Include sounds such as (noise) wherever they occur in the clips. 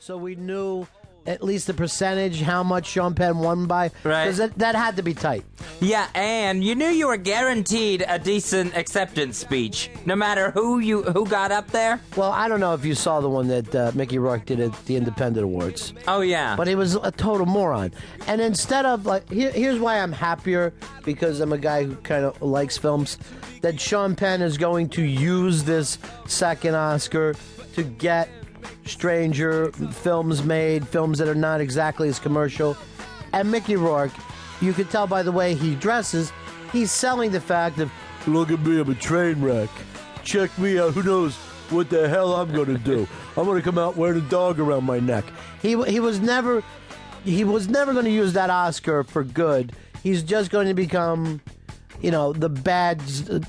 so we knew at least the percentage how much Sean Penn won by. Right. Because that, that had to be tight. Yeah, and you knew you were guaranteed a decent acceptance speech, no matter who you who got up there. Well, I don't know if you saw the one that uh, Mickey Rourke did at the Independent Awards. Oh yeah, But he was a total moron. And instead of like, here, here's why I'm happier because I'm a guy who kind of likes films. That Sean Penn is going to use this second Oscar to get stranger films made, films that are not exactly as commercial. And Mickey Rourke, you can tell by the way he dresses, he's selling the fact of, look at me, I'm a train wreck. Check me out. Who knows what the hell I'm going to do? I'm going to come out wearing a dog around my neck. He he was never he was never going to use that Oscar for good. He's just going to become, you know, the bad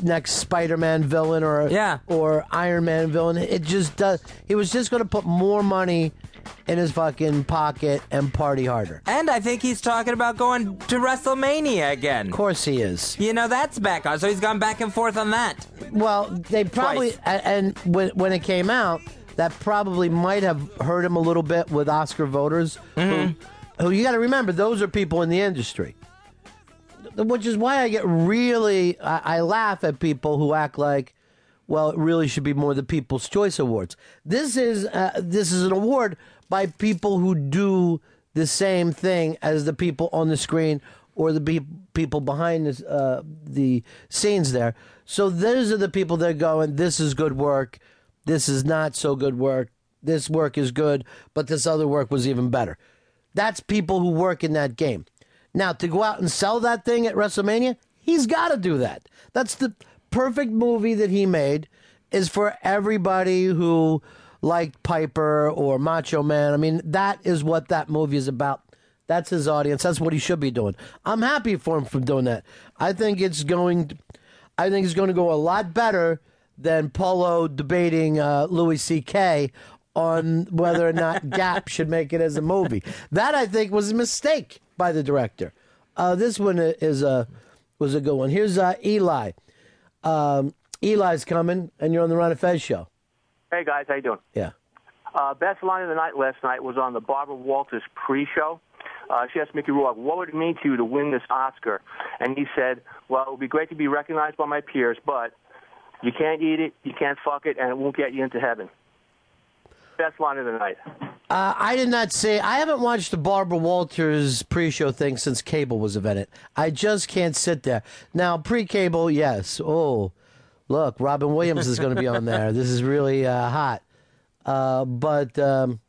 next Spider-Man villain or Yeah. or Iron Man villain. It just does. He was just going to put more money in his fucking pocket and party harder. and I think he's talking about going to WrestleMania again. Of course, he is. You know that's back on, so he's gone back and forth on that. Well, they probably Twice. and when when it came out, that probably might have hurt him a little bit with Oscar voters. Who, mm-hmm. who you got to remember, those are people in the industry. Which is why I get really I, I laugh at people who act like, well, it really should be more the People's Choice Awards. This is uh, this is an award by people who do the same thing as the people on the screen or the pe- people behind this, uh, the scenes there. So those are the people that are going, this is good work, this is not so good work, this work is good, but this other work was even better. That's people who work in that game. Now, to go out and sell that thing at WrestleMania, he's got to do that. That's the perfect movie that he made is for everybody who liked Piper or Macho Man. I mean, that is what that movie is about. That's his audience. That's what he should be doing. I'm happy for him for doing that. I think it's going. I think it's going to go a lot better than Polo debating uh, Louis C.K. on whether or not (laughs) Gap should make it as a movie. That I think was a mistake by the director. Uh, this one is a was a good one. Here's uh, Eli. Um, Eli's coming, and you're on the Ron and Fez show. Hey guys, how you doing? Yeah. Uh, best line of the night last night was on the Barbara Walters pre-show. Uh, she asked Mickey Rourke, "What would it mean to you to win this Oscar?" And he said, "Well, it would be great to be recognized by my peers, but you can't eat it, you can't fuck it, and it won't get you into heaven." Best line of the night. Uh, I did not say. I haven't watched the Barbara Walters pre-show thing since cable was invented. I just can't sit there now. Pre-cable, yes. Oh, look, Robin Williams is going to be on there. This is really uh, hot. Uh, but um,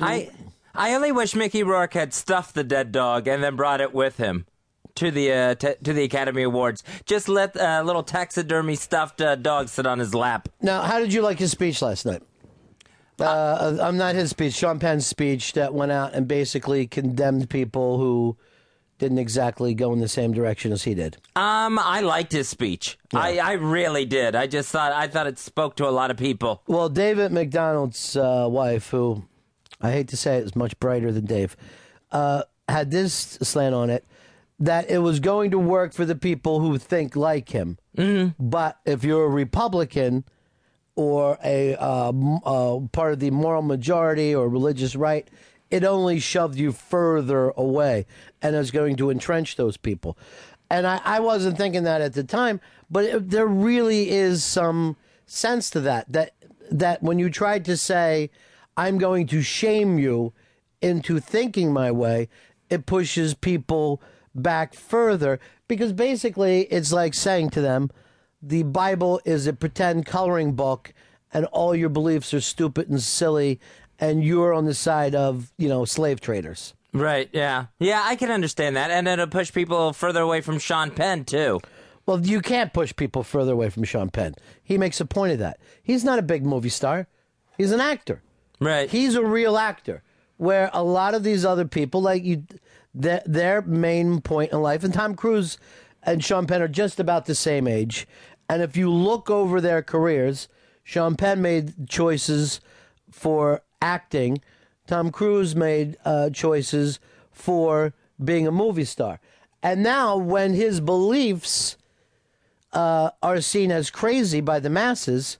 I I only wish Mickey Rourke had stuffed the dead dog and then brought it with him to the uh, t- to the Academy Awards. Just let a uh, little taxidermy stuffed uh, dog sit on his lap. now, how did you like his speech last night? Uh, I'm not his speech. Sean Penn's speech that went out and basically condemned people who didn't exactly go in the same direction as he did. Um, I liked his speech. I, I really did. I just thought I thought it spoke to a lot of people. Well, David McDonald's uh, wife, who I hate to say it, is much brighter than Dave, uh, had this slant on it that it was going to work for the people who think like him. Mm-hmm. But if you're a Republican or a uh, uh, part of the moral majority or religious right, it only shoved you further away and is going to entrench those people. And I, I wasn't thinking that at the time, but it, there really is some sense to that. That that when you tried to say, "I'm going to shame you into thinking my way," it pushes people back further because basically it's like saying to them, the Bible is a pretend coloring book and all your beliefs are stupid and silly and you're on the side of, you know, slave traders. Right? Yeah. Yeah, I can understand that, and it'll push people further away from Sean Penn too. Well, you can't push people further away from Sean Penn. He makes a point of that. He's not a big movie star. He's an actor. Right. He's a real actor. Where a lot of these other people, like you, their, their main point in life, and Tom Cruise and Sean Penn are just about the same age. And if you look over their careers, Sean Penn made choices for acting. Tom Cruise made uh, choices for being a movie star. And now, when his beliefs uh, are seen as crazy by the masses,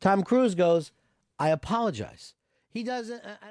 Tom Cruise goes, I apologize. He doesn't. Uh,